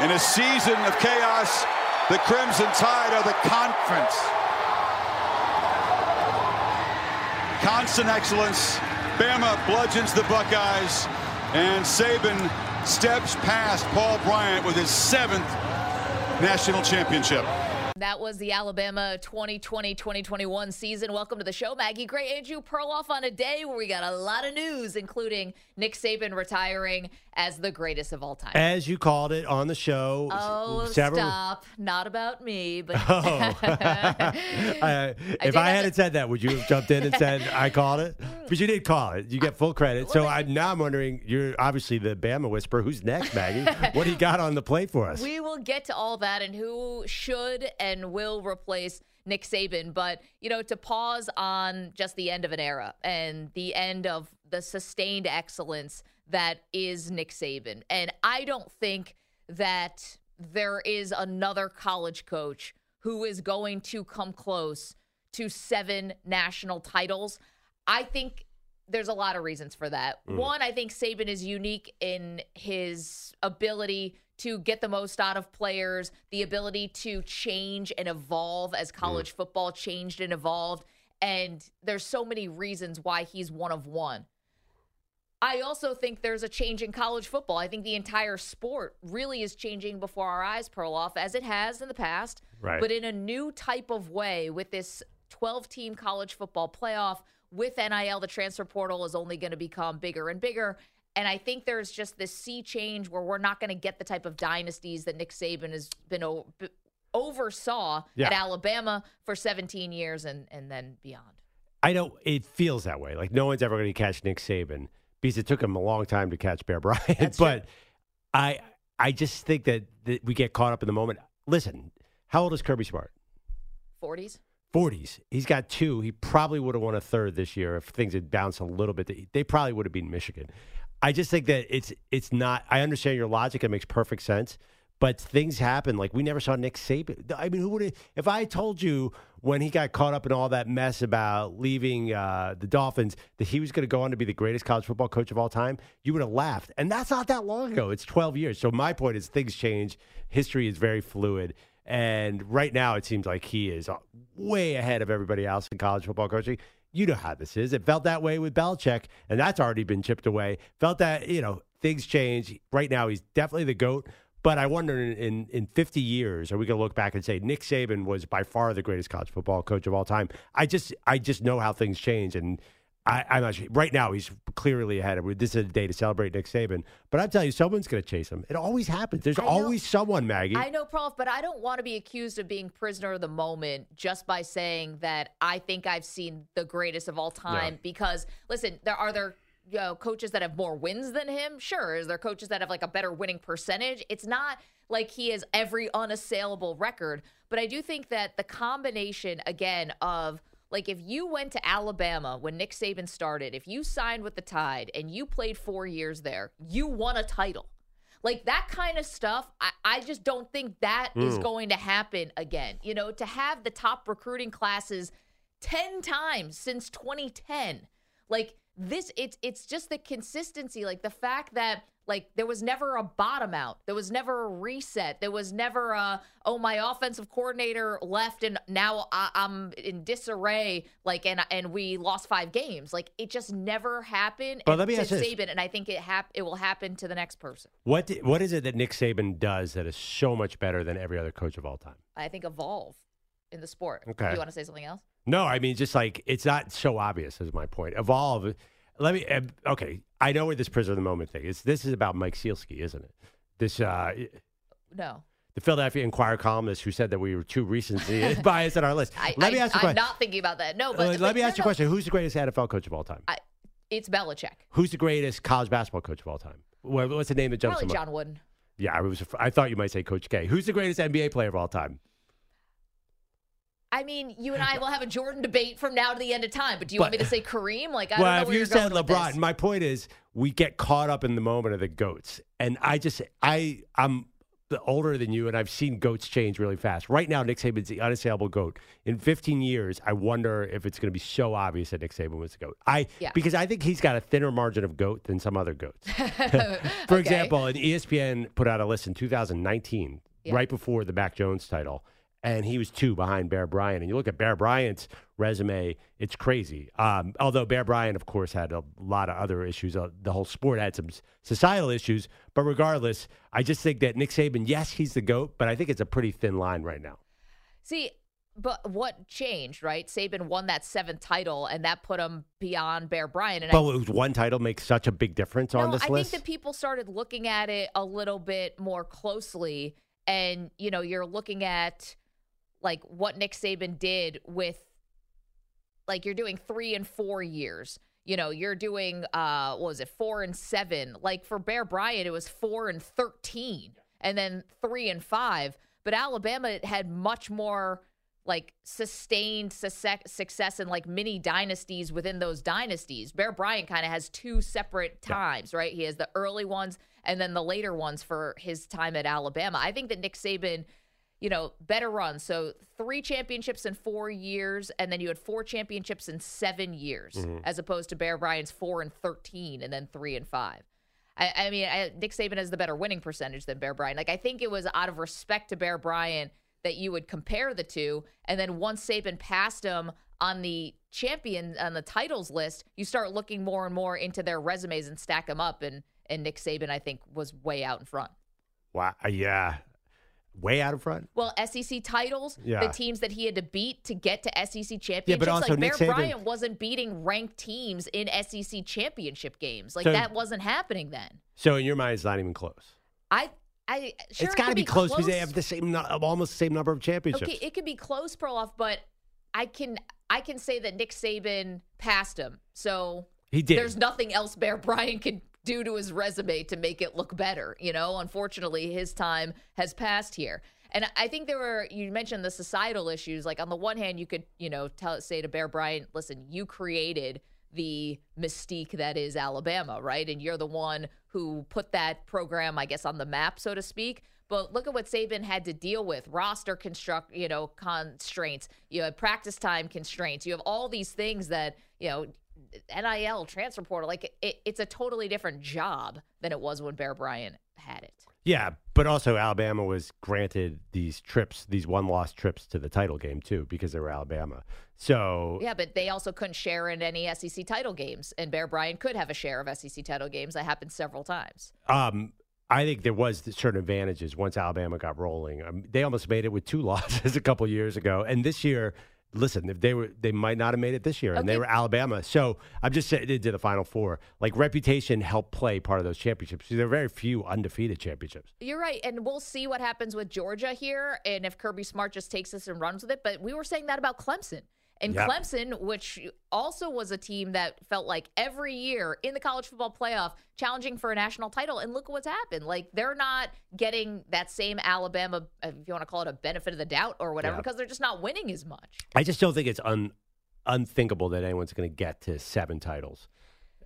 In a season of chaos, the Crimson Tide are the conference. Constant excellence. Bama bludgeons the Buckeyes, and Saban steps past Paul Bryant with his seventh national championship. That was the Alabama 2020-2021 season. Welcome to the show, Maggie Gray, Andrew Perloff on a day where we got a lot of news, including Nick Saban retiring as the greatest of all time. As you called it on the show. Oh, several- stop! Not about me, but Oh. Uh, if did I hadn't said that, would you have jumped in and said I called it? But you did call it. You get full credit. So I, now I'm wondering. You're obviously the Bama whisperer. Who's next, Maggie? what do you got on the plate for us? we will get to all that and who should and will replace Nick Saban. But, you know, to pause on just the end of an era and the end of the sustained excellence that is Nick Saban. And I don't think that there is another college coach who is going to come close to seven national titles. I think there's a lot of reasons for that. Mm. One, I think Saban is unique in his ability to get the most out of players, the ability to change and evolve as mm. college football changed and evolved. And there's so many reasons why he's one of one. I also think there's a change in college football. I think the entire sport really is changing before our eyes, Perloff, as it has in the past, Right. but in a new type of way with this 12 team college football playoff. With NIL, the transfer portal is only going to become bigger and bigger. And I think there's just this sea change where we're not going to get the type of dynasties that Nick Saban has been o- oversaw Yeah. at Alabama for 17 years and, and then beyond. I don't. It feels that way. Like no one's ever going to catch Nick Saban because it took him a long time to catch Bear Bryant. That's true. but I, I just think that, that we get caught up in the moment. Listen, how old is Kirby Smart? 40s? 40s. He's got two. He probably would have won a third this year if things had bounced a little bit. They probably would have beaten Michigan. I just think that it's it's not. I understand your logic. It makes perfect sense. But things happen. Like we never saw Nick Saban. I mean, who would have? If I told you when he got caught up in all that mess about leaving uh, the Dolphins that he was going to go on to be the greatest college football coach of all time, you would have laughed. And that's not that long ago. It's 12 years. So my point is, things change. History is very fluid. And right now, it seems like he is uh, way ahead of everybody else in college football coaching. You know how this is. It felt that way with Belichick, and that's already been chipped away. Felt that, you know, things change. Right now, he's definitely the GOAT. But I wonder in, in, in 50 years, are we going to look back and say Nick Saban was by far the greatest college football coach of all time? I just I just know how things change. And I, I'm not sure. Right now, he's clearly ahead. of This is a day to celebrate Nick Saban. But I tell you, someone's going to chase him. It always happens. There's know. always someone, Maggie. I know, Prof, but I don't want to be accused of being prisoner of the moment just by saying that I think I've seen the greatest of all time. Because listen, there are there you know, coaches that have more wins than him. Sure, is there coaches that have like a better winning percentage? It's not like he has every unassailable record, but I do think that the combination again of like if you went to Alabama when Nick Saban started, if you signed with the Tide and you played four years there, you won a title. Like that kind of stuff, I, I just don't think that is mm. going to happen again. You know, to have the top recruiting classes 10 times since 2010. Like this it's it's just the consistency, like the fact that Like there was never a bottom out. There was never a reset. There was never a oh my offensive coordinator left and now I, I'm in disarray. Like and and we lost five games. Like it just never happened. But and let me to ask you this. Saban, and I think it hap- it will happen to the next person. What di- what is it that Nick Saban does that is so much better than every other coach of all time? I think evolve in the sport. Okay. You want to say something else? No, I mean just like it's not so obvious. Is my point. Evolve. Let me. uh, Okay, I know where this prisoner of the moment thing is. This is about Mike Sielski, isn't it? This uh, No. the Philadelphia Inquirer columnist who said that we were too recency biased in our list. I, let me I, ask you I'm question. not thinking about that. No, Uh, but let but me no, ask you a no. question. Who's the greatest NFL coach of all time? I, it's Belichick. Who's the greatest college basketball coach of all time? What's the name that jumps Probably? John Wooden. Yeah, I was. I thought you might say Coach K. Who's the greatest NBA player of all time? I mean, you and I will have a Jordan debate from now to the end of time. But do you want me to say Kareem? Like, I well, don't know if where you said LeBron, my point is we get caught up in the moment of the goats, and I just I I'm older than you, and I've seen goats change really fast. Right now, Nick Saban's the unassailable goat. In 15 years, I wonder if it's going to be so obvious that Nick Saban was the goat. I Yeah. because I think he's got a thinner margin of goat than some other goats. For Okay. example, an ESPN put out a list in 2019, Yeah. right before the Mac Jones title, and he was two behind Bear Bryant. And you look at Bear Bryant's resume, it's crazy. Um, although Bear Bryant, of course, had a lot of other issues. Uh, the whole sport had some societal issues. But regardless, I just think that Nick Saban, yes, he's the GOAT, but I think it's a pretty thin line right now. See, but what changed, right? Saban won that seventh title, and that put him beyond Bear Bryant. And But I, it was one title makes such a big difference on no, this I list. think that people started looking at it a little bit more closely, and you know, you're looking at like what Nick Saban did with, like you're doing three and four years. You know, you're doing uh, what was it, four and seven? Like for Bear Bryant, it was four and thirteen, and then three and five. But Alabama had much more like sustained success success and like mini dynasties within those dynasties. Bear Bryant kind of has two separate times, right? He has the early ones and then the later ones for his time at Alabama. I think that Nick Saban, you know, better run. So three championships in four years, and then you had four championships in seven years, mm-hmm. as opposed to Bear Bryant's four and thirteen, and then three and five. I, I mean, I, Nick Saban has the better winning percentage than Bear Bryant. Like, I think it was out of respect to Bear Bryant that you would compare the two. And then once Saban passed him on the champion on the titles list, you start looking more and more into their resumes and stack them up. And and Nick Saban, I think, was way out in front. wow, yeah, way out in front. Well, SEC titles, Yeah. the teams that he had to beat to get to SEC championships. also like Nick Bear Saban- Bryant wasn't beating ranked teams in SEC championship games. Like So- that wasn't happening then. So in your mind, it's not even close. I, I sure it's it got to could be close, because they have the same, almost the same number of championships. Okay, it could be close, Perloff, but I can I can say that Nick Saban passed him. So He did. There's nothing else Bear Bryant could do to his resume to make it look better. You know, unfortunately, his time has passed here. And I think there were you mentioned the societal issues. Like on the one hand, you could you know tell say to Bear Bryant, listen, you created the mystique that is Alabama, right? And you're the one who put that program, I guess, on the map, so to speak. But look at what Saban had to deal with: roster construct, you know, constraints. You have practice time constraints. You have all these things that you know, NIL transfer portal. Like it, it's a totally different job than it was when Bear Bryant had it. Yeah, but also Alabama was granted these trips, these one-loss trips to the title game too, because they were Alabama. So Yeah, but they also couldn't share in any SEC title games, and Bear Bryant could have a share of SEC title games. That happened several times. um, I think there was certain advantages once Alabama got rolling. Um, they almost made it with two losses a couple years ago, and this year, listen, if they were, they might not have made it this year, and they were Alabama. So I'm just saying, they did the Final Four. Like reputation helped play part of those championships. There are very few undefeated championships. You're right, and we'll see what happens with Georgia here, and if Kirby Smart just takes this and runs with it. But we were saying that about Clemson. And Yep. Clemson, which also was a team that felt like every year in the college football playoff challenging for a national title. And look what's happened. Like they're not getting that same Alabama, if you want to call it a benefit of the doubt or whatever, Yeah. because they're just not winning as much. I just don't think it's un, unthinkable that anyone's going to get to seven titles.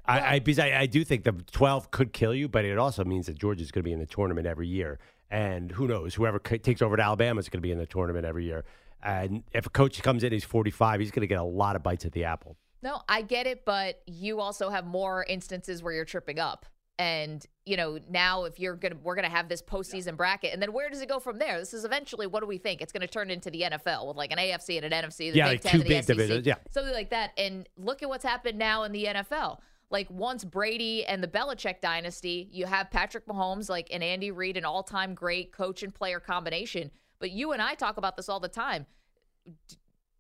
I, I because I, I do think the twelve could kill you, but it also means that Georgia's going to be in the tournament every year, and who knows? Whoever takes over at Alabama is going to be in the tournament every year. And if a coach comes in, he's forty-five, he's going to get a lot of bites at the apple. No, I get it, but you also have more instances where you're tripping up. And you know, now if you're gonna we're gonna have this postseason bracket, and then where does it go from there? This is eventually what do we think? It's gonna turn into the NFL with like an AFC and an NFC, the Yeah, Big like Ten two big SEC, divisions, yeah. something like that. And look at what's happened now in the NFL. Like once Brady and the Belichick dynasty, you have Patrick Mahomes, like and Andy Reid, an all-time great coach and player combination. But you and I talk about this all the time.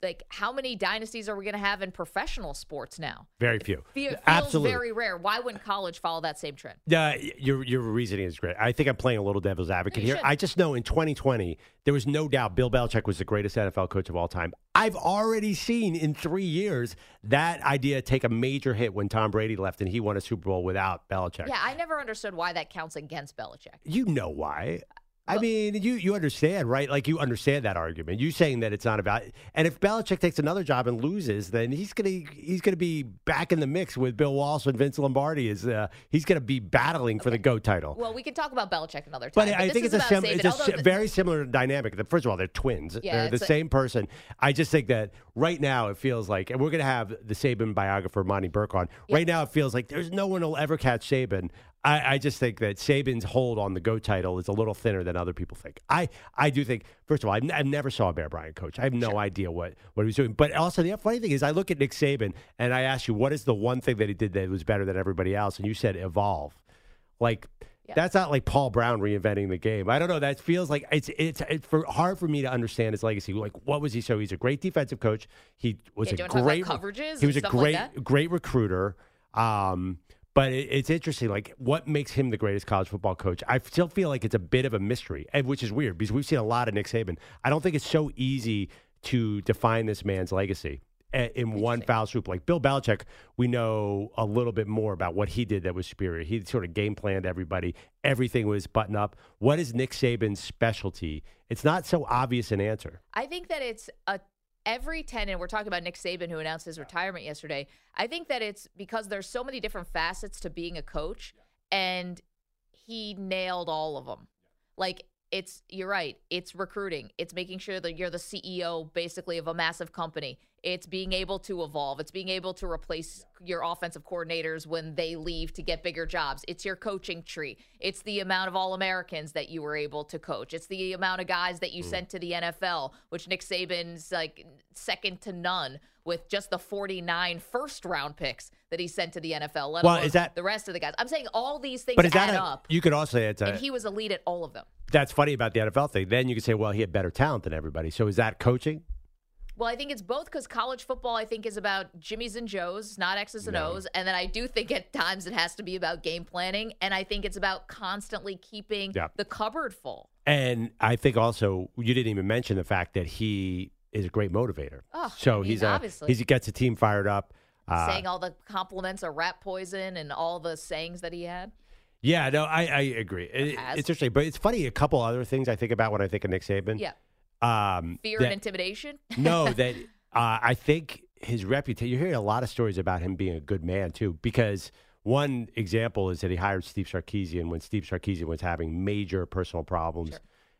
Like, how many dynasties are we going to have in professional sports now? Very few. It Absolutely. very rare. Why wouldn't college follow that same trend? Yeah, your your reasoning is great. I think I'm playing a little devil's advocate You here. should. I just know in 2020 there was no doubt Bill Belichick was the greatest NFL coach of all time. I've already seen in three years that idea take a major hit when Tom Brady left and he won a Super Bowl without Belichick. Yeah, I never understood why that counts against Belichick. You know why. I mean, you you understand, right? Like you understand that argument. You saying that it's not about, and if Belichick takes another job and loses, then he's gonna he's gonna be back in the mix with Bill Walsh and Vince Lombardi. Is uh, he's gonna be battling for the GOAT title? Well, we can talk about Belichick another time. But But, I think it's a, sim- it's a although the- very similar dynamic. First of all, they're twins. Yeah, they're the a- same person. I just think that right now it feels like, and we're going to have the Saban biographer Monte Burke on. Right now it feels like there's no one who'll ever catch Saban. I, I just think that Saban's hold on the GO title is a little thinner than other people think. I, I do think, first of all, I, I never saw a Bear Bryant coach. I have no idea what, what he was doing. But also, the funny thing is, I look at Nick Saban and I ask you, what is the one thing that he did that was better than everybody else? And you said evolve. Like, Yeah. that's not like Paul Brown reinventing the game. I don't know. That feels like it's it's, it's for, hard for me to understand his legacy. Like, what was he? So he's a great defensive coach. He was Yeah, a great coverages He was a stuff like great great recruiter. Um, but it, it's interesting. Like, what makes him the greatest college football coach? I still feel like it's a bit of a mystery, which is weird because we've seen a lot of Nick Saban. I don't think it's so easy to define this man's legacy in one foul swoop. Like Bill Belichick, we know a little bit more about what he did that was superior. He sort of game planned everybody. Everything was buttoned up. What is Nick Saban's specialty? It's not so obvious an answer. I think that it's a every tenant. We're talking about Nick Saban, who announced his retirement yesterday. I think that it's because there's so many different facets to being a coach, and he nailed all of them. Like it's you're right. It's recruiting. It's making sure that you're the CEO basically of a massive company. It's being able to evolve. It's being able to replace your offensive coordinators when they leave to get bigger jobs. It's your coaching tree. It's the amount of All Americans that you were able to coach. It's the amount of guys that Mm. you sent to the NFL, which Nick Saban's like second to none with just the 49 first round picks that he sent to the NFL. Let Well, is that- the rest of the guys? I'm saying all these things But is that add a, up, you could also say it's a, and he was elite at all of them. that's funny about the NFL thing. Then you could say, well, he had better talent than everybody. So is that coaching? Well, I think it's both because college football, I think, is about Jimmys and Joes, not X's and O's. And then I do think at times it has to be about game planning. And I think it's about constantly keeping Yeah. the cupboard full. And I think also you didn't even mention the fact that he is a great motivator. Oh, so he's a, obviously. he's, he gets a team fired up. Uh, saying all the compliments of rat poison and all the sayings that he had. yeah, no, I, I agree. It- it's interesting, but it's funny. A couple other things I think about when I think of Nick Saban. Yeah. Um, Fear that- and intimidation. no, that uh, I think his reputation. You're hearing a lot of stories about him being a good man too, because one example is that he hired Steve Sarkisian when Steve Sarkisian was having major personal problems.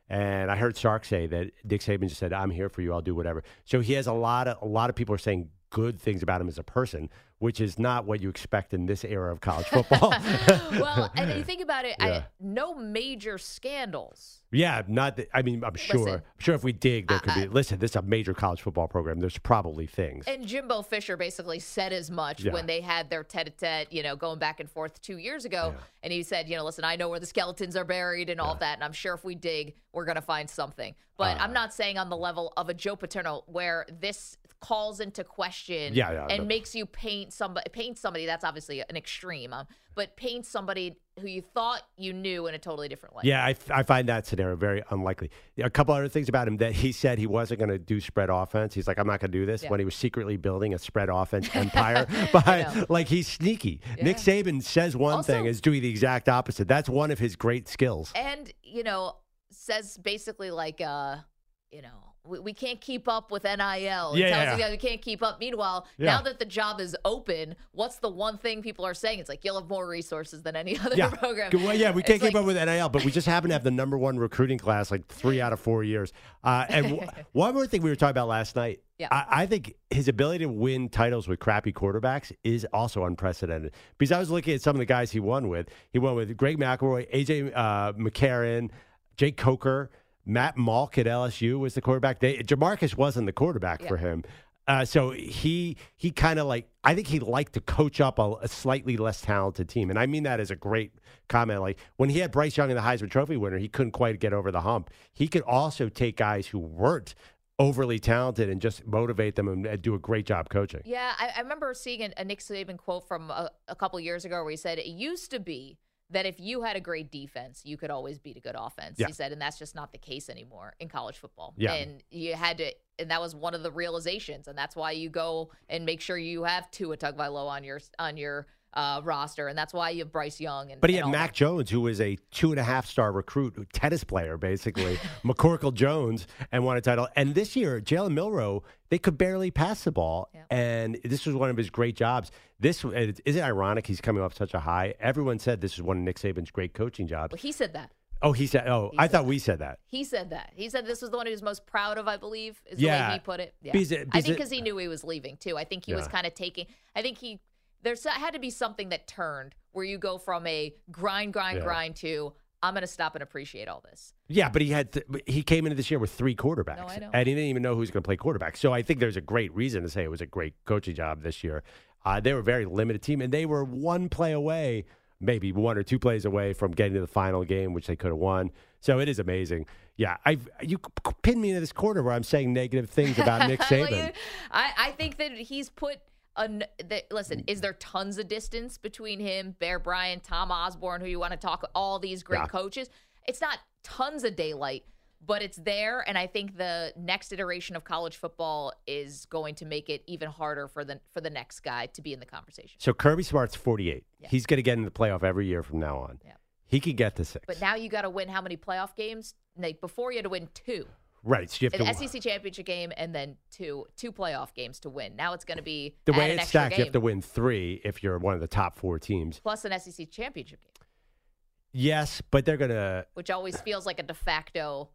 And I heard Sark say that Nick Saban just said, "I'm here for you. I'll do whatever." So he has a lot of a lot of people are saying good things about him as a person, which is not what you expect in this era of college football. well, and you think about it, Yeah. I, no major scandals. yeah, not. That, I mean, I'm sure. Listen, I'm sure if we dig, there could I- be. Listen, this is a major college football program. There's probably things. And Jimbo Fisher basically said as much Yeah. when they had their tete-a-tete, you know, going back and forth two years ago. And he said, you know, listen, I know where the skeletons are buried and all that, and I'm sure if we dig, we're going to find something. But Uh. I'm not saying on the level of a Joe Paterno where this calls into question Yeah, yeah, and no. makes you paint somebody paint somebody that's obviously an extreme um, but paint somebody who you thought you knew in a totally different light Yeah, I, f- I find that scenario very unlikely. A couple other things about him that he said he wasn't going to do spread offense. He's like, I'm not going to do this Yeah. when he was secretly building a spread offense empire. but like he's sneaky. Nick Saban says one Also- thing, is doing the exact opposite. That's one of his great skills. and you know says basically like uh you know we, we can't keep up with NIL. It Yeah, tells you guys we can't keep up. Meanwhile, Yeah. now that the job is open, what's the one thing people are saying? It's like you'll have more resources than any other Yeah. program. Well, yeah, we can't It's keep like- up with NIL, but we just happen to have the number one recruiting class like three out of four years. Uh, and w- one more thing we were talking about last night. Yeah. I, I think his ability to win titles with crappy quarterbacks is also unprecedented. Because I was looking at some of the guys he won with. He won with Greg McElroy, AJ uh, McCarron, Jake Coker, Matt Mauck at LSU was the quarterback. They, Jamarcus wasn't the quarterback for him. Uh, so he he kind of like I think he liked to coach up a, a slightly less talented team, and I mean that as a great comment. Like when he had Bryce Young in the Heisman Trophy winner, he couldn't quite get over the hump. He could also take guys who weren't overly talented and just motivate them and, and do a great job coaching. Yeah, I, I remember seeing a, a Nick Saban quote from a, a couple years ago where he said, It used to be that if you had a great defense, you could always beat a good offense. Yeah. He said, and that's just not the case anymore in college football. Yeah. And you had to, and that was one of the realizations. And that's why you go and make sure you have Tua Tagovailoa on your, on your, uh, roster, and that's why you have Bryce Young. And But he and had Mac that. Jones, who was a two and a half star recruit, tennis player, basically, McCorkle Jones, and won a title. And this year, Jalen Milrow, they could barely pass the ball. Yeah. And this was one of his great jobs. This is it ironic he's coming off such a high? Everyone said this is one of Nick Saban's great coaching jobs. Well, he said that. Oh, he said, oh, He I said thought that. we said that. He said that. He said this was the one he was most proud of, I believe, is Yeah. the way he put it. Yeah. Because I think because he knew he was leaving, too. I think he was kind of taking, I think he, there's had to be something that turned where you go from a grind, grind, Yeah. grind to, I'm going to stop and appreciate all this. Yeah, but he had th- he came into this year with three quarterbacks, No, I know. and he didn't even know who was going to play quarterback. So I think there's a great reason to say it was a great coaching job this year. Uh, they were a very limited team, and they were one play away, maybe one or two plays away from getting to the final game, which they could have won. So it is amazing. Yeah, I you c- pin me into this corner where I'm saying negative things about Nick Saban. I, I think that he's put. An, that, listen, is there tons of distance between him, Bear Bryant, Tom Osborne, who you want to talk all these great Yeah. coaches? It's not tons of daylight, but it's there. And I think the next iteration of college football is going to make it even harder for the for the next guy to be in the conversation. So Kirby Smart's 48. Yeah. He's going to get in the playoff every year from now on. Yeah. He could get to six. But now you got to win how many playoff games? Like before, you had to win two. Right, so you have an to. SEC championship game and then two two playoff games to win. Now it's going to be the way it's stacked, you have to win three if you're one of the top four teams. plus an SEC championship game, Yes, but they're gonna. which always feels like a de facto.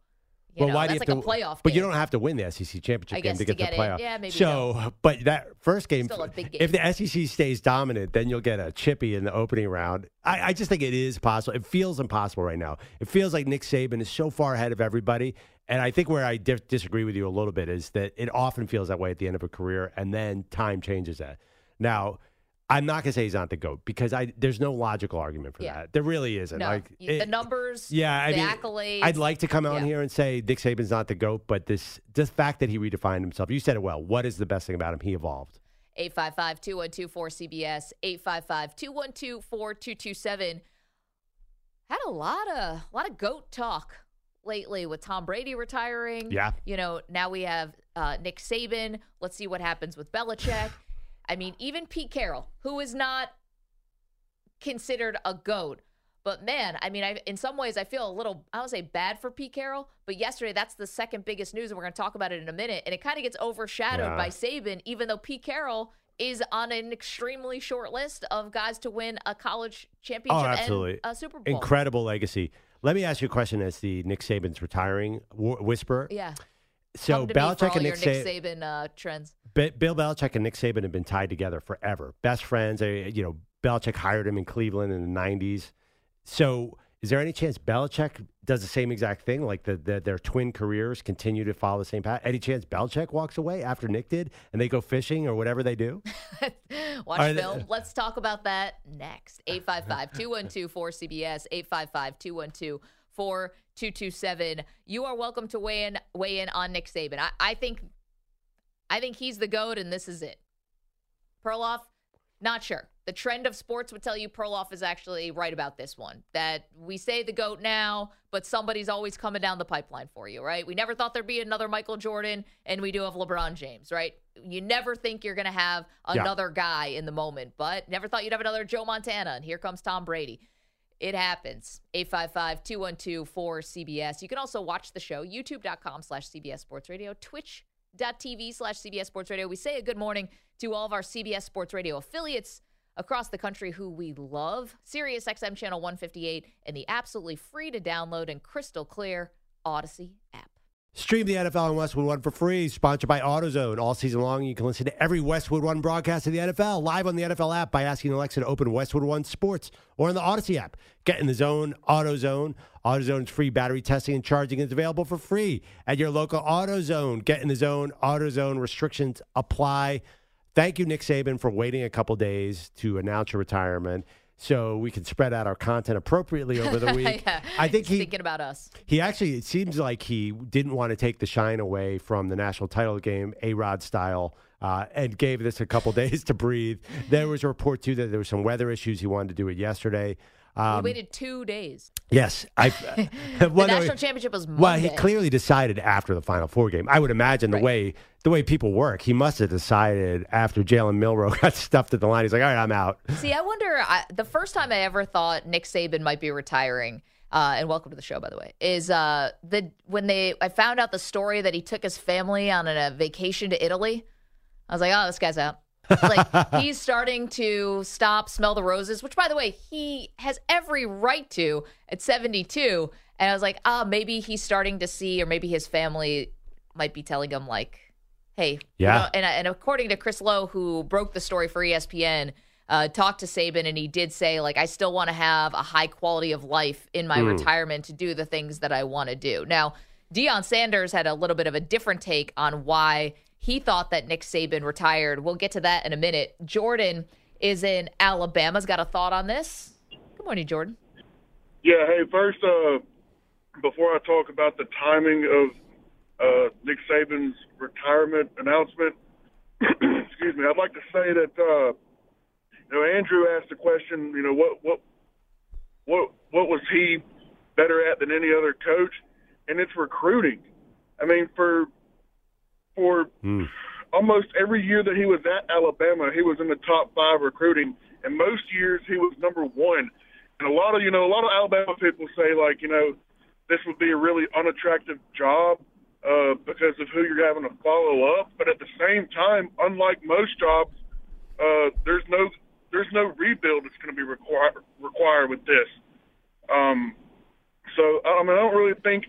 You well, know, why do you like have a to? playoff. But you don't have to win the SEC championship game to to get get the playoff. Yeah, maybe So, but that first game, Still a big if the SEC stays dominant, then you'll get a chippy in the opening round. I, I just think it is possible. It feels impossible right now. It feels like Nick Saban is so far ahead of everybody. And I think where I di- disagree with you a little bit is that it often feels that way at the end of a career, and then time changes that. Now, I'm not going to say he's not the goat because I there's no logical argument for Yeah. that. There really isn't. No, like y- the numbers, yeah, I the mean, accolades. I'd like to come out Yeah. here and say Nick Saban's not the goat, but this this fact that he redefined himself. You said it well. What is the best thing about him? He evolved. 855 212 4CBS, 855 212 4227. Had a lot of a lot of goat talk lately with Tom Brady retiring. Yeah. You know, now we have uh, Nick Saban. Let's see what happens with Belichick. I mean, even Pete Carroll, who is not considered a goat. But man, I mean, I, in some ways, I feel a little, I don't say bad for Pete Carroll, but yesterday, that's the second biggest news, and we're going to talk about it in a minute. And it kind of gets overshadowed Yeah. by Saban, even though Pete Carroll is on an extremely short list of guys to win a college championship Oh, absolutely. and a Super Bowl. Incredible legacy. Let me ask you a question as the Nick Saban's retiring wh- whisperer. Yeah. So Come to me for Belichick all and your Nick, Nick Saban uh, trends. Bi- Bill Belichick and Nick Saban have been tied together forever. Best friends. They, you know, Belichick hired him in Cleveland in the '90s. So, is there any chance Belichick does the same exact thing? Like the, the their twin careers continue to follow the same path. Any chance Belichick walks away after Nick did, and they go fishing or whatever they do? Watch Are they- film. Let's talk about that next. 855 212 4CBS, 855 212 4227. You are welcome to weigh in weigh in on Nick Saban. I, I think I think he's the GOAT and this is it. Perloff, not sure. The trend of sports would tell you Perloff is actually right about this one. That we say the GOAT now, but somebody's always coming down the pipeline for you, right? We never thought there'd be another Michael Jordan, and we do have LeBron James, right? You never think you're going to have Yeah. another guy in the moment, but never thought you'd have another Joe Montana, and here comes Tom Brady. It happens. 855-212-4CBS. You can also watch the show, youtube.com slash CBS Sports Radio, twitch.tv slash CBS Sports Radio. We say a good morning to all of our CBS Sports Radio affiliates across the country who we love. Sirius XM Channel 158 and the absolutely free to download and crystal clear Odyssey app. Stream the NFL on Westwood One for free. Sponsored by AutoZone. All season long, you can listen to every Westwood One broadcast of the NFL live on the NFL app by asking Alexa to open Westwood One Sports or on the Odyssey app. Get in the zone, AutoZone. AutoZone's free battery testing and charging is available for free at your local AutoZone. Get in the zone, AutoZone. Restrictions apply. Thank you, Nick Saban, for waiting a couple days to announce your retirement so we can spread out our content appropriately over the week. yeah, I think he's he thinking about us. he actually, it seems like he didn't want to take the shine away from the national title game, A Rod style, uh, and gave this a couple days to breathe. There was a report, too, that there were some weather issues. He wanted to do it yesterday. Um, waited two days. yes. I, The well, no, national championship was Monday. well, he clearly decided after the Final Four game. I would imagine the Right. way the way people work, he must have decided after Jalen Milrow got stuffed at the line. He's like, all right, I'm out. See, I wonder. I, the first time I ever thought Nick Saban might be retiring, uh, and welcome to the show, by the way, is uh, the when they I found out the story that he took his family on a vacation to Italy. I was like, oh, this guy's out. Like he's starting to stop, smell the roses, which, by the way, he has every right to at 72. And I was like, ah, maybe he's starting to see, or maybe his family might be telling him, like, hey, you Yeah. know, and, and according to Chris Low, who broke the story for ESPN, uh, talked to Saban, and he did say, like, I still want to have a high quality of life in my retirement to do the things that I want to do. Now, Deion Sanders had a little bit of a different take on why he thought that Nick Saban retired. We'll get to that in a minute. Jordan is in Alabama's got a thought on this. Good morning, Jordan. Yeah, hey, first, uh, before I talk about the timing of uh, Nick Saban's retirement announcement, excuse me, I'd like to say that uh, you know Andrew asked the question, you know, what what what what was he better at than any other coach, and it's recruiting. I mean, for for almost every year that he was at Alabama, he was in the top five recruiting, and most years he was number one. And a lot of you know, a lot of Alabama people say like, you know, this would be a really unattractive job uh, because of who you're having to follow up. But at the same time, unlike most jobs, uh, there's no there's no rebuild that's going to be required required with this. Um, so I mean, I don't really think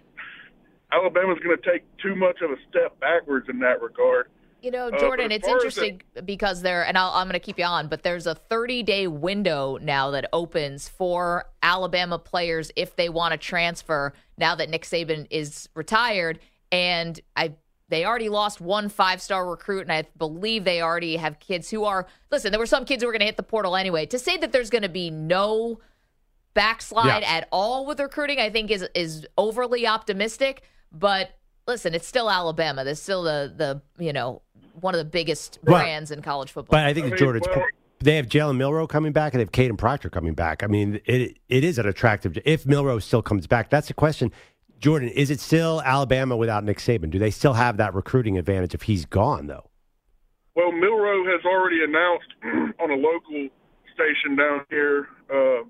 Alabama's going to take too much of a step backwards in that regard. You know, Uh, Jordan, but as it's far as interesting because there, and I'll, I'm going to keep you on, but there's a 30 day window now that opens for Alabama players if they want to transfer now that Nick Saban is retired. And I, they already lost one five star recruit, and I believe they already have kids who are, listen, there were some kids who were going to hit the portal anyway. To say that there's going to be no backslide Yeah. at all with recruiting, I think is is overly optimistic. But listen, it's still Alabama. There's still the the you know one of the biggest Right. brands in college football. But I think I mean, Jordan's. well- they have Jalen Milrow coming back, and they have Kadyn Proctor coming back. I mean, it it is an attractive. If Milrow still comes back, that's the question. Jordan, is it still Alabama without Nick Saban? Do they still have that recruiting advantage if he's gone, though? Well, Milrow has already announced on a local station down here uh,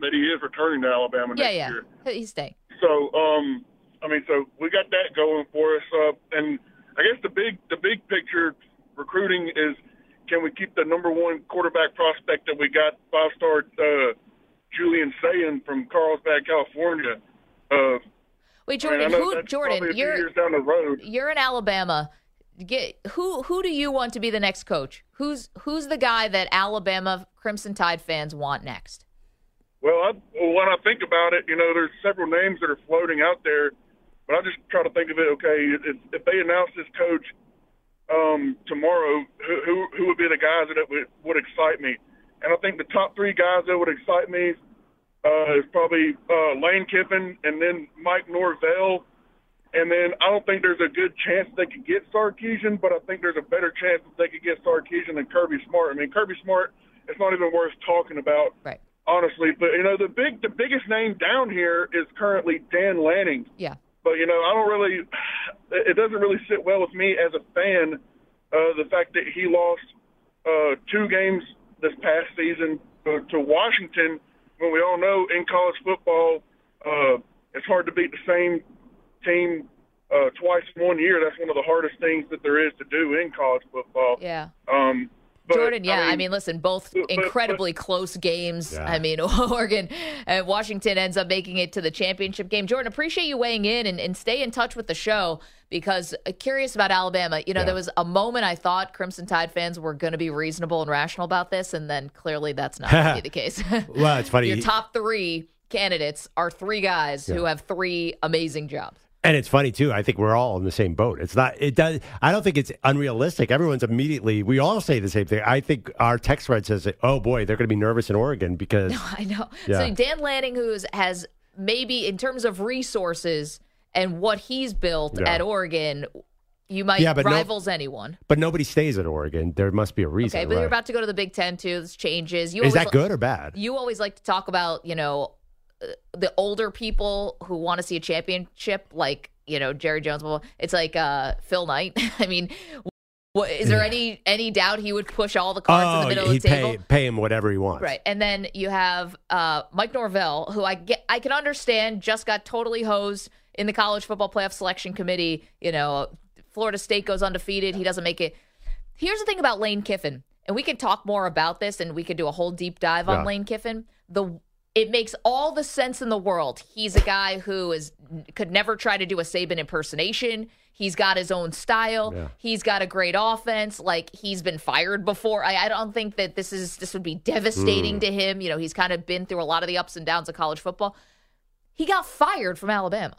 that he is returning to Alabama yeah, next yeah, year. he's staying. So, um, I mean, so we got that going for us. Uh, and I guess the big the big picture recruiting is can we keep the number one quarterback prospect that we got five star uh, Julian Sayin from Carlsbad, California. Uh, Wait, I mean, I Jordan, who Jordan, probably a few you're years down the road. you're in Alabama. Get who who do you want to be the next coach? Who's who's the guy that Alabama Crimson Tide fans want next? Well, I, well, when I think about it, you know, there's several names that are floating out there, but I just try to think of it. Okay, if, if they announce this coach um, tomorrow, who, who who would be the guys that would, would excite me? And I think the top three guys that would excite me uh, is probably uh, Lane Kiffin and then Mike Norvell. And then I don't think there's a good chance they could get Sarkisian, but I think there's a better chance that they could get Sarkisian than Kirby Smart. I mean, Kirby Smart, it's not even worth talking about Right. honestly. But you know, the big, the biggest name down here is currently Dan Lanning. Yeah. But you know, I don't really, it doesn't really sit well with me as a fan. Uh, the fact that he lost uh, two games this past season uh, to Washington when we all know in college football, uh, it's hard to beat the same team uh, twice in one year. That's one of the hardest things that there is to do in college football. Yeah. Um, but, Jordan, yeah, I mean, listen, both but- but- incredibly close games. Yeah. I mean, Oregon and Washington ends up making it to the championship game. Jordan, appreciate you weighing in and, and stay in touch with the show because uh, curious about Alabama. You know, Yeah. there was a moment I thought Crimson Tide fans were going to be reasonable and rational about this, and then clearly that's not going to be the case. Well, it's funny. Your top three candidates are three guys who have three amazing jobs. And it's funny too. I think we're all in the same boat. It's not. It does. I don't think it's unrealistic. Everyone's immediately. We all say the same thing. I think our text thread says, "Oh boy, they're going to be nervous in Oregon because I know. Yeah. So Dan Lanning, who has maybe in terms of resources and what he's built Yeah. at Oregon, you might Yeah, but no- rivals anyone. but nobody stays at Oregon. There must be a reason. Okay, but right? you're about to go to the Big Ten too. This changes. You Is always that good or bad? You always like to talk about you know the older people who want to see a championship, like you know Jerry Jones. Well, it's like uh, Phil Knight. I mean. What, is there any any doubt he would push all the cards in the middle Oh, of the table? pay pay him whatever he wants. Right. And then you have uh, Mike Norvell, who I get I can understand just got totally hosed in the college football playoff selection committee. You know, Florida State goes undefeated. He doesn't make it. Here's the thing about Lane Kiffin, and we can talk more about this and we could do a whole deep dive on Yeah. Lane Kiffin. The it makes all the sense in the world. He's a guy who is could never try to do a Saban impersonation. He's got his own style. Yeah. He's got a great offense. Like he's been fired before. I, I don't think that this is this would be devastating Hmm. to him. You know, he's kind of been through a lot of the ups and downs of college football. He got fired from Alabama.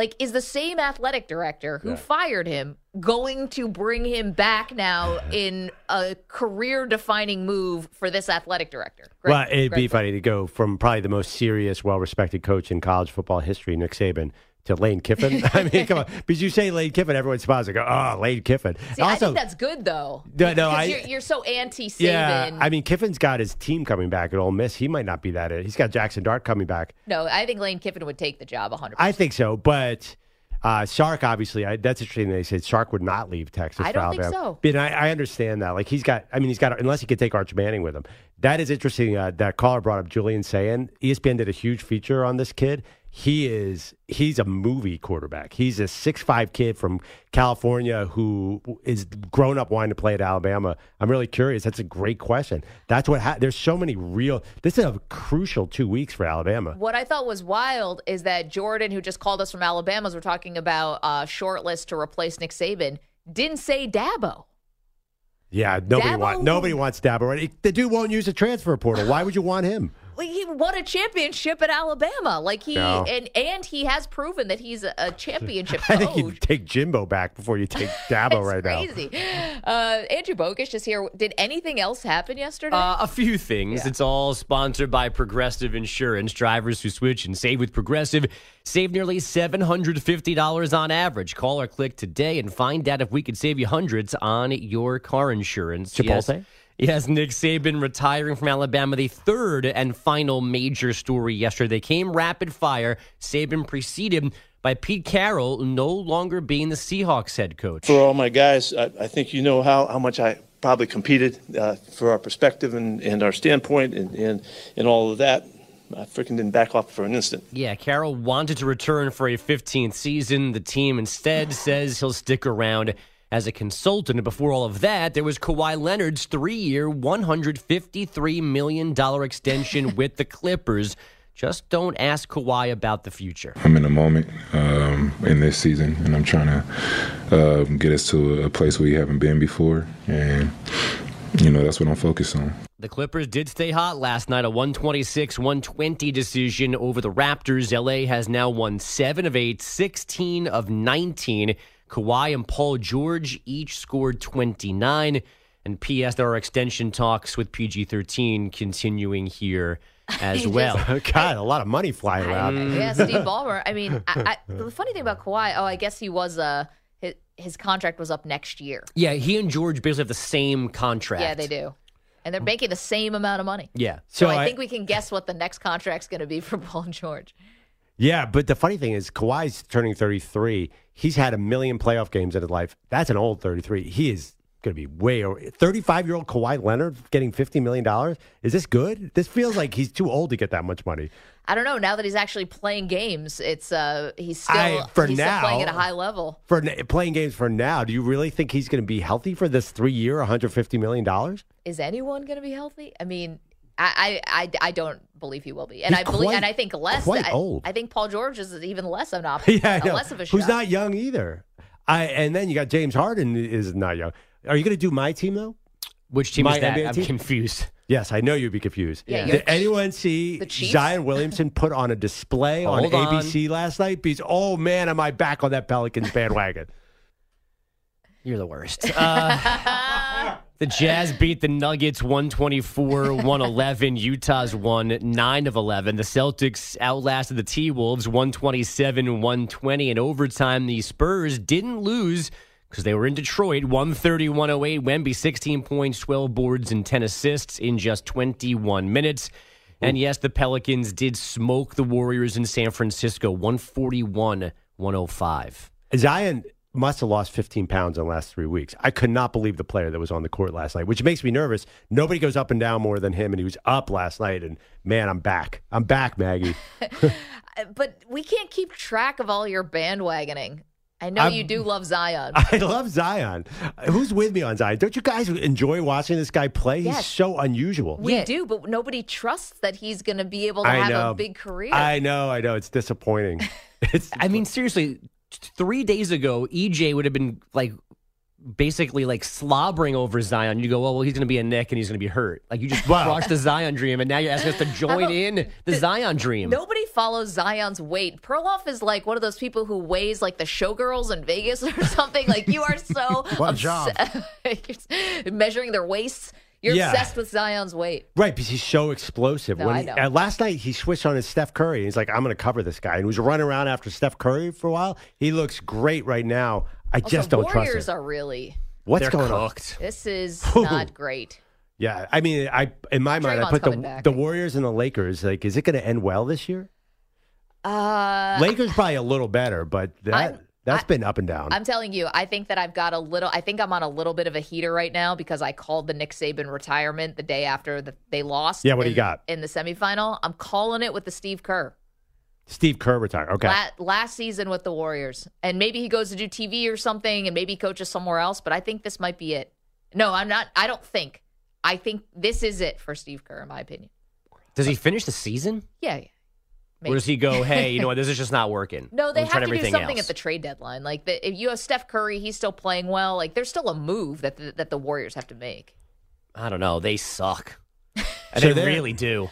Like, is the same athletic director who fired him going to bring him back now in a career defining move for this athletic director? Greg- well, it'd be Greg- funny to go from probably the most serious, well respected coach in college football history, Nick Saban, to Lane Kiffin. I mean, come on. Because you say Lane Kiffin, everyone's smiles and go, oh, Lane Kiffin. See, I think that's good though. No, no, I- you're, you're so anti Saban. yeah, I mean, Kiffin's got his team coming back at Ole Miss. He might not be that. He's got Jackson Dart coming back. no, I think Lane Kiffin would take the job 100. I think so, but uh, Sark obviously. I, that's interesting. They said Sark would not leave Texas. I don't think so. But I, I understand that. Like he's got. I mean, he's got. Unless he could take Arch Manning with him. That is interesting. Uh, that caller brought up Julian Sayin ESPN did a huge feature on this kid. He is. He's a movie quarterback. He's a six five kid from California who is grown up wanting to play at Alabama. I'm really curious. That's a great question. That's what. Ha- there's so many real. This is a crucial two weeks for Alabama. What I thought was wild is that Jordan, who just called us from Alabama, as we're talking about a short list to replace Nick Saban, didn't say Dabo. Yeah, nobody wants nobody wants Dabo. Right? The dude won't use the transfer portal. Why would you want him? Like he won a championship at Alabama. Like he No. and and he has proven that he's a, a championship I think you take Jimbo back before you take Dabo It's right now. crazy. Uh, Andrew Bogus is here. Did anything else happen yesterday? Uh, a few things. It's all sponsored by Progressive Insurance. Drivers who switch and save with Progressive save nearly $750 on average. Call or click today and find out if we could save you hundreds on your car insurance. Chipotle? Yes. Yes, Nick Saban retiring from Alabama, the third and final major story yesterday. They Came rapid fire. Saban preceded by Pete Carroll, no longer being the Seahawks head coach. For all my guys, I, I think you know how, how much I probably competed uh, for our perspective and, and our standpoint and, and, and all of that. I freaking didn't back off for an instant. Yeah, Carroll wanted to return for a 15th season. The team instead says he'll stick around as a consultant. And before all of that, there was Kawhi Leonard's three year, $153 million extension with the Clippers. Just don't ask Kawhi about the future. I'm in a moment um, in this season, and I'm trying to uh, get us to a place where we haven't been before, and you know that's what I'm focused on. The Clippers did stay hot last night, a 126 120 decision over the Raptors. LA has now won 7 of 8, 16 of 19. Kawhi and Paul George each scored 29. And P.S. There are extension talks with PG 13 continuing here as well. God, a lot of money flying around. yeah, Steve Ballmer. I mean, I, I, the funny thing about Kawhi, oh, I guess he was uh, his, his contract was up next year. Yeah, he and George basically have the same contract. Yeah, they do. And they're making the same amount of money. Yeah. So, So I, I- think we can guess what the next contract's going to be for Paul and George. Yeah, but the funny thing is, Kawhi's turning 33. He's had a million playoff games in his life. That's an old 33. He is going to be way over. 35 year old Kawhi Leonard getting $50 million. Is this good? This feels like he's too old to get that much money. I don't know. Now that he's actually playing games, it's uh he's still I- for he's now- still playing at a high level. For playing games for now, do you really think he's going to be healthy for this three year, $150 million? Is anyone going to be healthy? I mean, I, I, I, I don't believe he will be, and He's I believe, quite- and I think less. quite I, old. I think Paul George is even less of an option. yeah, I know. less of a shot. Who's not young either. I And then you got James Harden is not young. Are you going to do my team, though? Which team My is that? NBA I'm team? confused. Yes, I know you'd be confused. Yeah, Did anyone see Zion Williamson put on a display on on. ABC last night? Because, oh man, am I back on that Pelicans bandwagon? You're the worst. Uh, the Jazz beat the Nuggets 124 111. Utah's won 9 of 11. The Celtics outlasted the T Wolves 127 120. In overtime, the Spurs didn't lose because they were in Detroit 130 108. Wemby 16 points, 12 boards, and 10 assists in just 21 minutes. And yes, the Pelicans did smoke the Warriors in San Francisco 141 105. Zion must have lost 15 pounds in the last three weeks. I could not believe the player that was on the court last night, which makes me nervous. Nobody goes up and down more than him, and he was up last night. And man, I'm back. I'm back, Maggie. But we can't keep track of all your bandwagoning. I know I'm- you do love Zion. I love Zion. Who's with me on Zion? Don't you guys enjoy watching this guy play? He's Yes. so unusual. We do, but nobody trusts that he's going to be able to I have know. a big career. I know, I know. It's disappointing. It's I mean, seriously, t- three days ago, EJ would have been like basically like slobbering over Zion. You go, oh, well, he's going to be a Nick and he's going to be hurt. Like you just Wow. crushed the Zion dream, and now you're asking us to join in the Zion dream. Nobody follows Zion's weight. Perloff is like one of those people who weighs like the showgirls in Vegas or something. like you are so What job? obs- measuring their waists. You're Yeah. obsessed with Zion's weight. Right, because he's so explosive. No, when I he, know. uh, last night he switched on his Steph Curry. He's like, I'm going to cover this guy, and he was running around after Steph Curry for a while. He looks great right now. I Also, just don't Warriors trust him. are really. What's They're going cooked. This is not great. Yeah, I mean, I in my mind, I put the back. the Warriors and the Lakers. Like, is it going to end well this year? Uh, Lakers probably a little better, but that I'm- that's been up and down. I'm telling you, I think that I've got a little. I think I'm on a little bit of a heater right now because I called the Nick Saban retirement the day after the, they lost. Yeah, what do you got? in the semifinal? I'm calling it with the Steve Kerr. Steve Kerr retired. Okay, La- last season with the Warriors, and maybe he goes to do TV or something, and maybe coaches somewhere else. But I think this might be it. No, I'm not. I don't think. I think this is it for Steve Kerr, in my opinion. Does he finish the season? Yeah. yeah. Or does he go, hey, you know what, this is just not working? No, they We'll have to do everything something else." at the trade deadline. Like the, if you have Steph Curry, he's still playing well. Like there's still a move that the, that the Warriors have to make. I don't know. They suck. And So they really do.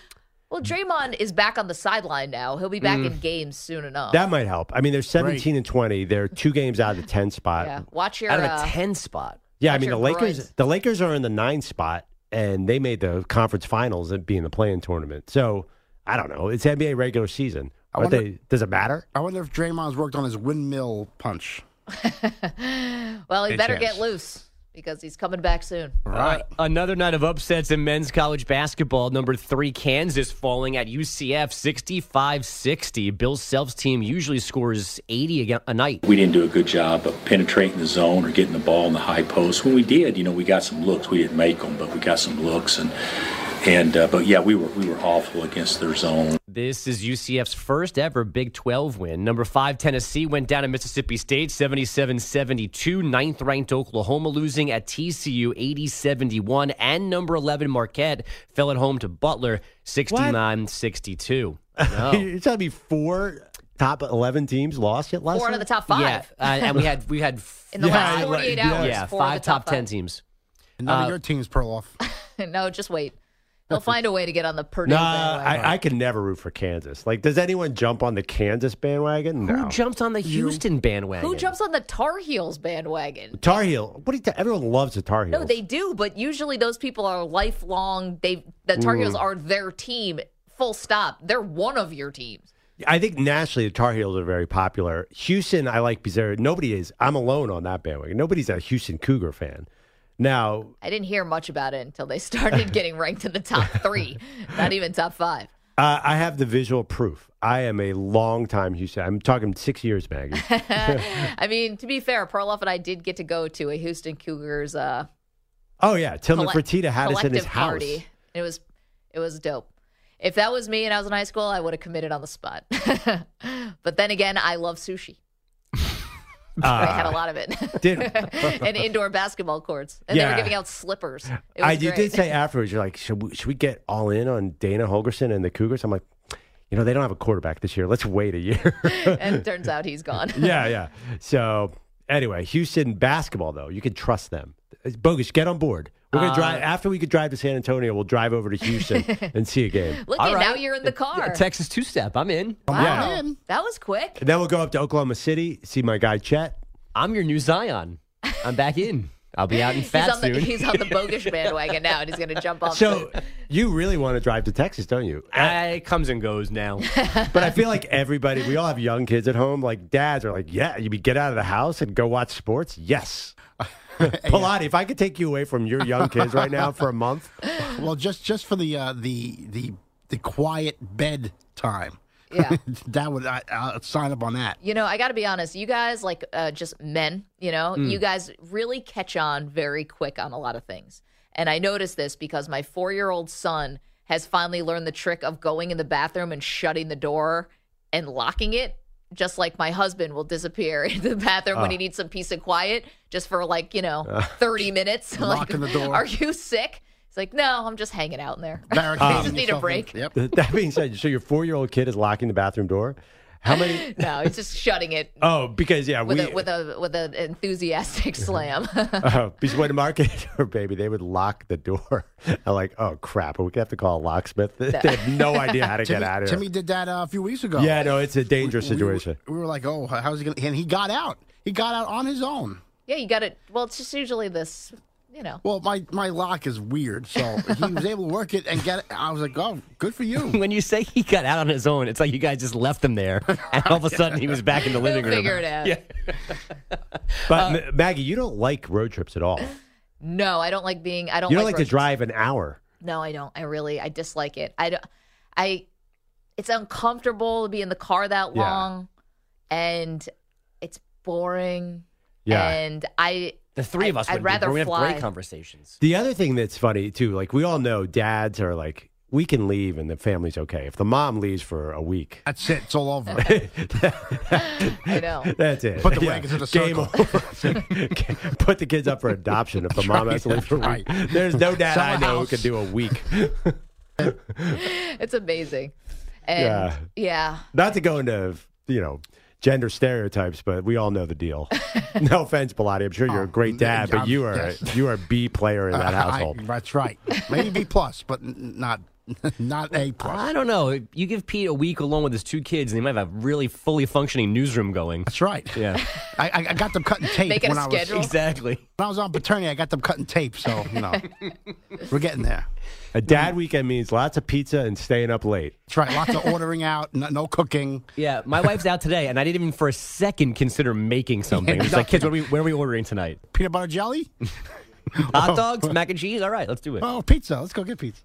Well, Draymond is back on the sideline now. He'll be back Mm. in games soon enough. that might help. I mean, they're 17 and 20. They're two games out of the 10 spot. yeah, watch your Out of a uh, 10 spot. Yeah, I mean the Lakers. groins. The Lakers are in the nine spot, and they made the conference finals and be in the playing tournament. So I don't know. It's NBA regular season. Aren't wonder- they, does it matter? I wonder if Draymond's worked on his windmill punch. well, he Good better chance. get loose because he's coming back soon. Right. Uh, another night of upsets in men's college basketball. Number three, Kansas falling at UCF 65 60. Bill Self's team usually scores 80 a, a night. We didn't do a good job of penetrating the zone or getting the ball in the high post. When we did, you know, we got some looks. We didn't make them, but we got some looks. And and uh, but yeah, we were we were awful against their zone. This is UCF's first ever Big 12 win. Number five, Tennessee went down to Mississippi State 77 72. Ninth ranked Oklahoma losing at TCU 80 71. And number 11, Marquette fell at home to Butler 69 62. You're telling me four top 11 teams lost yet last Four out of the top five. Yeah, uh, and we had we had In the Yeah, last 48 yeah. hours, yeah four of five the top, top ten five. teams. And none Uh, of your teams, Perloff no, just wait. They'll find a way to get on the Purdue. Nah, bandwagon. I, I can never root for Kansas. Like, does anyone jump on the Kansas bandwagon? No. Who jumped on the Houston bandwagon? Who jumps on the Tar Heels bandwagon? Tar Heel. What do you? T- everyone loves the Tar Heels. No, they do, but usually those people are lifelong. They the Tar Heels Mm. are their team. Full stop. They're one of your teams. I think nationally the Tar Heels are very popular. Houston, I like because nobody is. I'm alone on that bandwagon. Nobody's a Houston Cougar fan. Now, I didn't hear much about it until they started getting ranked in the top three, not even top five. uh, I have the visual proof. I am a long time Houston. I'm talking six years, Maggie. I mean, to be fair, Perloff and I did get to go to a Houston Cougars uh, Oh yeah, Tilman collect- Fertitta had us in his collective house. party. It was it was dope. If that was me and I was in high school, I would have committed on the spot. but then again, I love sushi. I had a uh, lot of it. Did- and indoor basketball courts. And they were giving out slippers. It was I you did say afterwards, you're like, should we, should we get all in on Dana Holgorsen and the Cougars? I'm like, you know, they don't have a quarterback this year. Let's wait a year. and it turns out he's gone. yeah, yeah. So anyway, Houston basketball though, you can trust them. It's bogus, get on board. We're gonna Uh, drive after we could drive to San Antonio. We'll drive over to Houston and see a game. Look at right. now you're in the car. Texas two step. I'm in. Wow. Yeah. That was quick. And then we'll go up to Oklahoma City, see my guy Chet. I'm your new Zion. I'm back in. I'll be out in He's fat on, the, soon. he's on the bogus bandwagon now, and he's going to jump off. So you really want to drive to Texas, don't you? I, it comes and goes now. But I feel like everybody, we all have young kids at home. Like dads are like, yeah, you mean get out of the house and go watch sports? Yes. Pilati, if I could take you away from your young kids right now for a month, Well, just just for the uh, the the the quiet bed time. Yeah. that would I, I'll sign up on that. You know, I got to be honest. You guys, like uh, just men, you know, Mm. you guys really catch on very quick on a lot of things. And I noticed this because my four year old son has finally learned the trick of going in the bathroom and shutting the door and locking it. Just like my husband will disappear into the bathroom when Oh. he needs some peace and quiet, just for like, you know, Uh. 30 minutes. like, Locking the door. Are you sick? He's like, no, I'm just hanging out in there. I Barricading just need a yourself in- break. Yep. that being said, so your four year old kid is locking the bathroom door. How many? No, he's just shutting it Oh, because yeah, with we. a with a with an enthusiastic slam. uh, because when market door, baby, they would lock the door. I'm like, oh crap, are we gonna have to call a locksmith? They have no idea how to Timmy, get out of here. Timmy did that uh, a few weeks ago. Yeah, no, it's a dangerous We- we situation. We were, like, oh, how's he going to? And he got out. He got out on his own. Yeah, you got it. Well, it's just usually this, you know. Well, my, my lock is weird, so he was able to work it and get it. I was like, oh, good for you. when you say he got out on his own, it's like you guys just left him there, and all of a sudden he was back in the living He'll room. figure it out. Yeah. But Ma- Maggie, you don't like road trips at all. No, I don't like being. I don't. You don't like, like to road drive an hour. No, I don't. I really, I dislike it. I don't. I. It's uncomfortable to be in the car that Yeah. long, and it's boring. Yeah. And I. The three of I- us I'd would rather we have great conversations. The other thing that's funny too, like we all know, dads are like, we can leave and the family's okay. If the mom leaves for a week, That's it. It's all over. I know. that's it. Put the Yeah. wagons in a Game circle. over. Put the kids up for adoption if the mom has to leave for a week. right. There's no dad Sell I a know who can do a week. It's amazing. And Yeah. yeah. Not to go into you know gender stereotypes, but we all know the deal. no offense, Pilati. I'm sure you're a great dad, but you are yes. you are a B player in that Uh, I- household. that's right. Maybe B plus, but not not A plus. I don't know. You give Pete a week alone with his two kids, and he might have a really fully functioning newsroom going. That's right. Yeah, I, I- I got them cutting tape Make it a when I was schedule. exactly. when I was on paternity. I got them cutting tape, so you know we're getting there. A dad weekend means lots of pizza and staying up late. That's right. Lots of ordering out, no, no cooking. Yeah, my wife's out today, and I didn't even for a second consider making something. It's like, kids, what are we, where are we ordering tonight? Peanut butter jelly? Hot oh. dogs, mac and cheese. All right, let's do it. Oh, pizza. Let's go get pizza.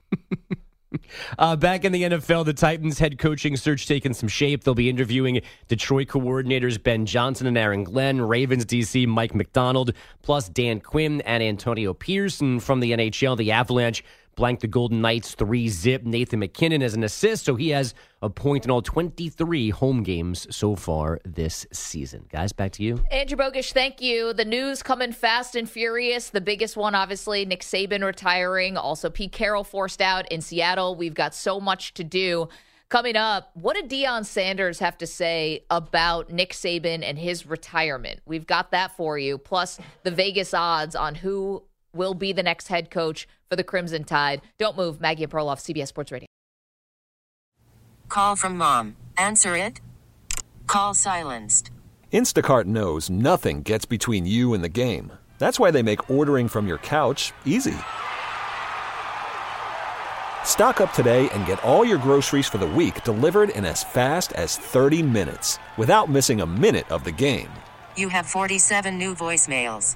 Uh, back in the NFL, the Titans head coaching search taking some shape. They'll be interviewing Detroit coordinators Ben Johnson and Aaron Glenn, Ravens DC Mike Macdonald, plus Dan Quinn and Antonio Pearson from the NHL. The Avalanche blanked the Golden Knights three zip. Nathan MacKinnon as an assist, so he has a point in all 23 home games so far this season. Guys, back to you. Andrew Bogusch, thank you. The news coming fast and furious. The biggest one, obviously, Nick Saban retiring. Also, Pete Carroll forced out in Seattle. We've got so much to do. Coming up, what did Deion Sanders have to say about Nick Saban and his retirement? We've got that for you, plus the Vegas odds on who will be the next head coach for the Crimson Tide. Don't move. Maggie and Perloff, CBS Sports Radio. Call from mom. Answer it. Call silenced. Instacart knows nothing gets between you and the game. That's why they make ordering from your couch easy. Stock up today and get all your groceries for the week delivered in as fast as 30 minutes without missing a minute of the game. You have 47 new voicemails.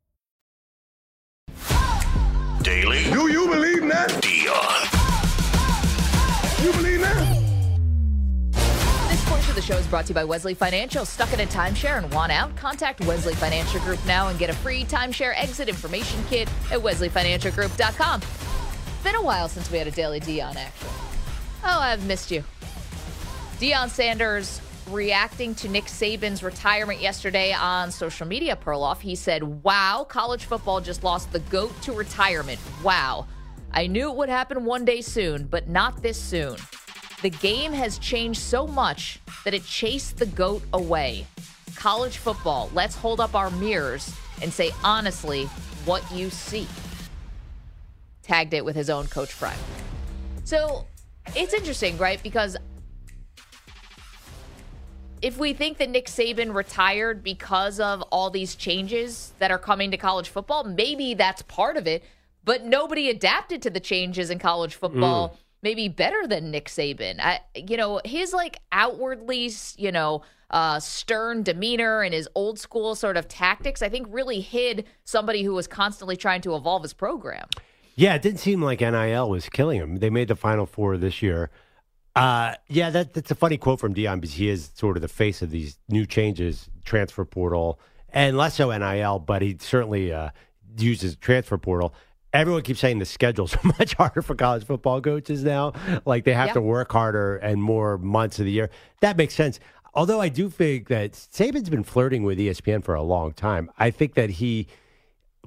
Of the show is brought to you by Wesley Financial. Stuck in a timeshare and want out? Contact Wesley Financial Group now and get a free timeshare exit information kit at wesleyfinancialgroup.com. Been a while since we had a Daily Deion action. Oh, I've missed you. Deion Sanders reacting to Nick Saban's retirement yesterday on social media, Perloff. He said, Wow, college football just lost the GOAT to retirement. Wow. I knew it would happen one day soon, but not this soon. The game has changed so much that it chased the GOAT away. College football, let's hold up our mirrors and say honestly what you see. Tagged it with his own Coach Prime. So it's interesting, right? Because if we think that Nick Saban retired because of all these changes that are coming to college football, maybe that's part of it. But nobody adapted to the changes in college football. Mm. Maybe better than Nick Saban. I, you know, his like outwardly, you know, uh, stern demeanor and his old school sort of tactics, I think really hid somebody who was constantly trying to evolve his program. Yeah, it didn't seem like NIL was killing him. They made the Final Four this year. Uh, yeah, that, that's a funny quote from Deion because he is sort of the face of these new changes, transfer portal, and less so NIL, but he certainly uh, uses transfer portal. Everyone keeps saying the schedule's are much harder for college football coaches now. Like they have Yeah. to work harder and more months of the year. That makes sense. Although I do think that Saban's been flirting with ESPN for a long time. I think that he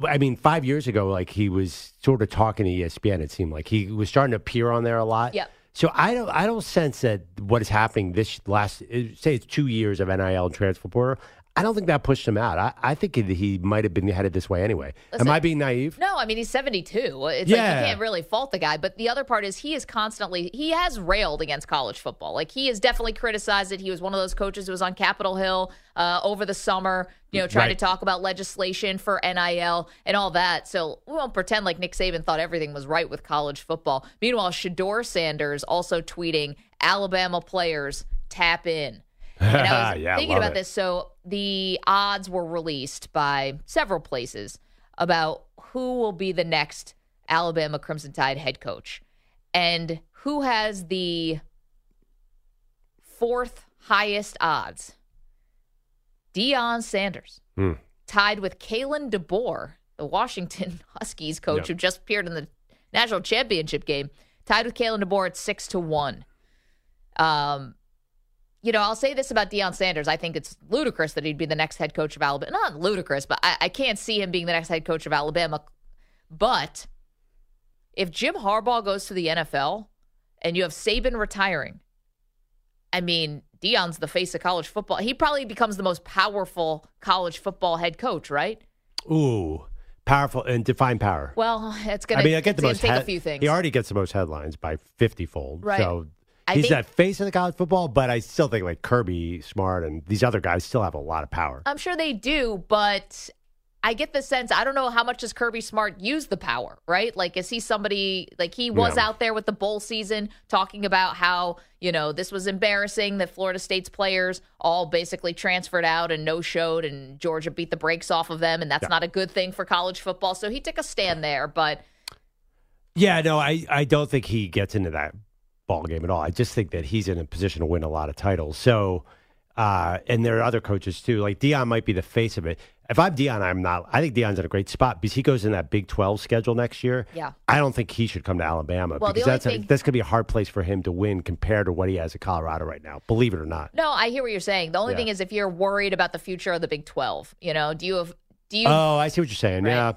I mean, five years ago, like he was sort of talking to ESPN. It seemed like he was starting to appear on there a lot. Yep. So I don't, I don't sense that what is happening this last, say it's two years of NIL and transfer portal. I don't think that pushed him out. I, I think he- he might have been headed this way anyway. Listen, Am I being naive? No, I mean he's 72. It's like Yeah. you can't really fault the guy. But the other part is he is constantly he has railed against college football. Like he has definitely criticized it. He was one of those coaches who was on Capitol Hill uh, over the summer, you know, trying Right. to talk about legislation for NIL and all that. So we won't pretend like Nick Saban thought everything was right with college football. Meanwhile, Shedeur Sanders also tweeting Alabama players tap in. And I was Yeah, thinking about it. this. So the odds were released by several places about who will be the next Alabama Crimson Tide head coach and who has the fourth highest odds. Deion Sanders, Hmm. tied with Kalen DeBoer, the Washington Huskies coach Yep. who just appeared in the national championship game, tied with Kalen DeBoer at six to one. Um, you know, I'll say this about Deion Sanders. I think it's ludicrous that he'd be the next head coach of Alabama. Not ludicrous, but I, I can't see him being the next head coach of Alabama. But if Jim Harbaugh goes to the NFL and you have Saban retiring, I mean, Deion's the face of college football. He probably becomes the most powerful college football head coach, right? Ooh, powerful and define power. Well, it's gonna. I mean, I get the gonna most. take a few things. He already gets the most headlines by fifty fold. Right. So I he's think- that face of the college football, but I still think like Kirby Smart and these other guys still have a lot of power. I'm sure they do, but I get the sense I don't know how much does Kirby Smart use the power, right? Like is he somebody like he was No. out there with the bowl season talking about how, you know, this was embarrassing that Florida State's players all basically transferred out and no showed and Georgia beat the brakes off of them and that's Yeah. not a good thing for college football. So he took a stand there, but Yeah, no, I, I don't think he gets into that ball game at all. I just think that he's in a position to win a lot of titles. So, uh, and there are other coaches too. Like Deion might be the face of it. If I'm Deion, I'm not. I think Deion's in a great spot because he goes in that Big 12 schedule next year. Yeah. I don't think he should come to Alabama Well, because that's a, that's going to be a hard place for him to win compared to what he has at Colorado right now. Believe it or not. No, I hear what you're saying. The only Yeah. thing is if you're worried about the future of the Big 12, you know, do you have do you oh, I see what you're saying. Yeah.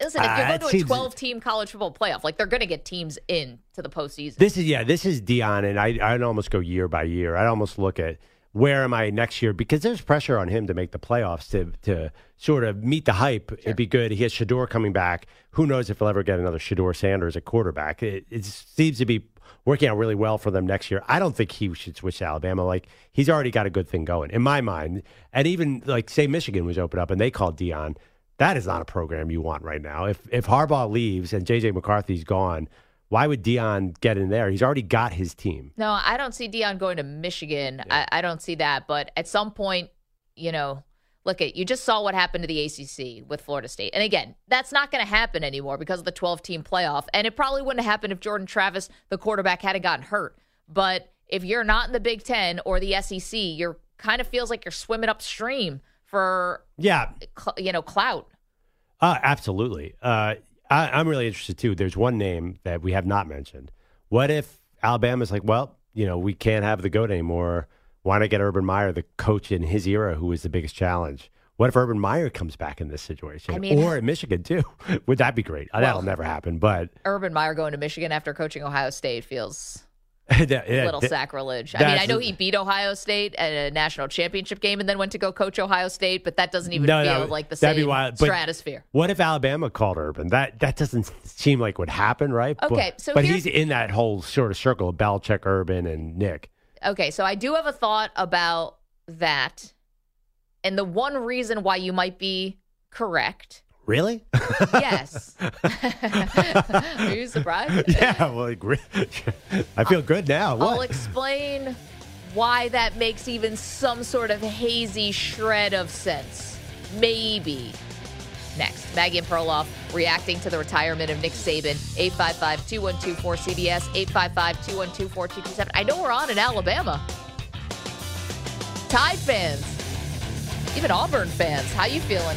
Listen, if Ah, you're going it to a 12 team college football playoff, like they're going to get teams in to the postseason. This is yeah, this is Deion, and I I'd almost go year by year. I'd almost look at where am I next year because there's pressure on him to make the playoffs to to sort of meet the hype. It'd be good. He has Shedeur coming back. Who knows if he'll ever get another Shedeur Sanders at quarterback? It, it seems to be working out really well for them next year. I don't think he should switch to Alabama. Like he's already got a good thing going in my mind. And even like say Michigan was open up and they called Deion. That is not a program you want right now. If if Harbaugh leaves and JJ McCarthy's gone, why would Deion get in there? He's already got his team. No, I don't see Deion going to Michigan. I, I don't see that. But at some point, you know, look at you just saw what happened to the ACC with Florida State, and again, that's not going to happen anymore because of the 12 team playoff, and it probably wouldn't have happened if Jordan Travis, the quarterback, hadn't gotten hurt. But if you're not in the Big Ten or the SEC, you're kind of feels like you're swimming upstream for Yeah, cl- you know clout. Uh, absolutely. Uh, I, I'm really interested too. There's one name that we have not mentioned. What if Alabama's like, well, you know, we can't have the goat anymore. Why not get Urban Meyer, the coach in his era, who was the biggest challenge? What if Urban Meyer comes back in this situation, I mean- or in Michigan too? Would that be great? Uh, That'll Well- never happen. But Urban Meyer going to Michigan after coaching Ohio State feels that- a yeah, little that- sacrilege. I mean, I know he beat Ohio State at a national championship game and then went to go coach Ohio State, but that doesn't even No, feel no, like the same be wild, but stratosphere. What if Alabama called Urban? That that doesn't seem like would happen, right? Okay, but, so but he's in that whole sort of circle of Belichick, Urban, and Nick. Okay, so I do have a thought about that. And the one reason why you might be correct. Really? Yes. Are you surprised? yeah. Well, I feel good now. What? I'll explain why that makes even some sort of hazy shred of sense. Maybe. Next, Maggie and Perloff reacting to the retirement of Nick Saban. 855 212 cbs 855 212 4227. I know we're on in Alabama. Tide fans, even Auburn fans, how you feeling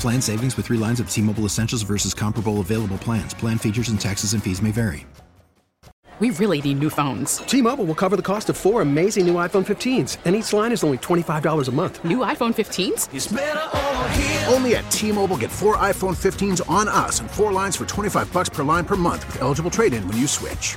Plan savings with three lines of T Mobile Essentials versus comparable available plans. Plan features and taxes and fees may vary. We really need new phones. T-Mobile will cover the cost of four amazing new iPhone 15s, and each line is only $25 a month. New iPhone 15s? Only at T-Mobile get four iPhone 15s on us and four lines for 25 bucks per line per month with eligible trade-in when you switch.